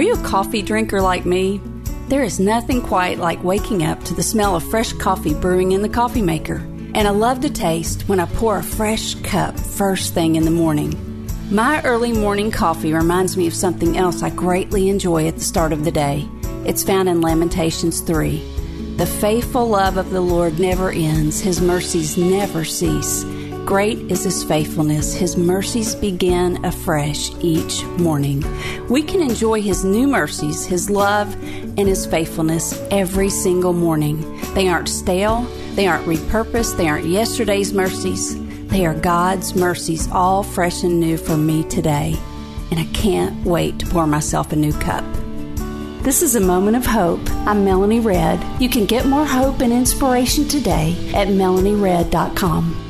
Are you a coffee drinker like me? There is nothing quite like waking up to the smell of fresh coffee brewing in the coffee maker. And I love the taste when I pour a fresh cup first thing in the morning. My early morning coffee reminds me of something else I greatly enjoy at the start of the day. It's found in Lamentations 3. The faithful love of the Lord never ends, His mercies never cease. Great is His faithfulness. His mercies begin afresh each morning. We can enjoy His new mercies, His love, and His faithfulness every single morning. They aren't stale, they aren't repurposed, they aren't yesterday's mercies. They are God's mercies, all fresh and new for me today. And I can't wait to pour myself a new cup. This is a moment of hope. I'm Melanie Redd. You can get more hope and inspiration today at melanieredd.com.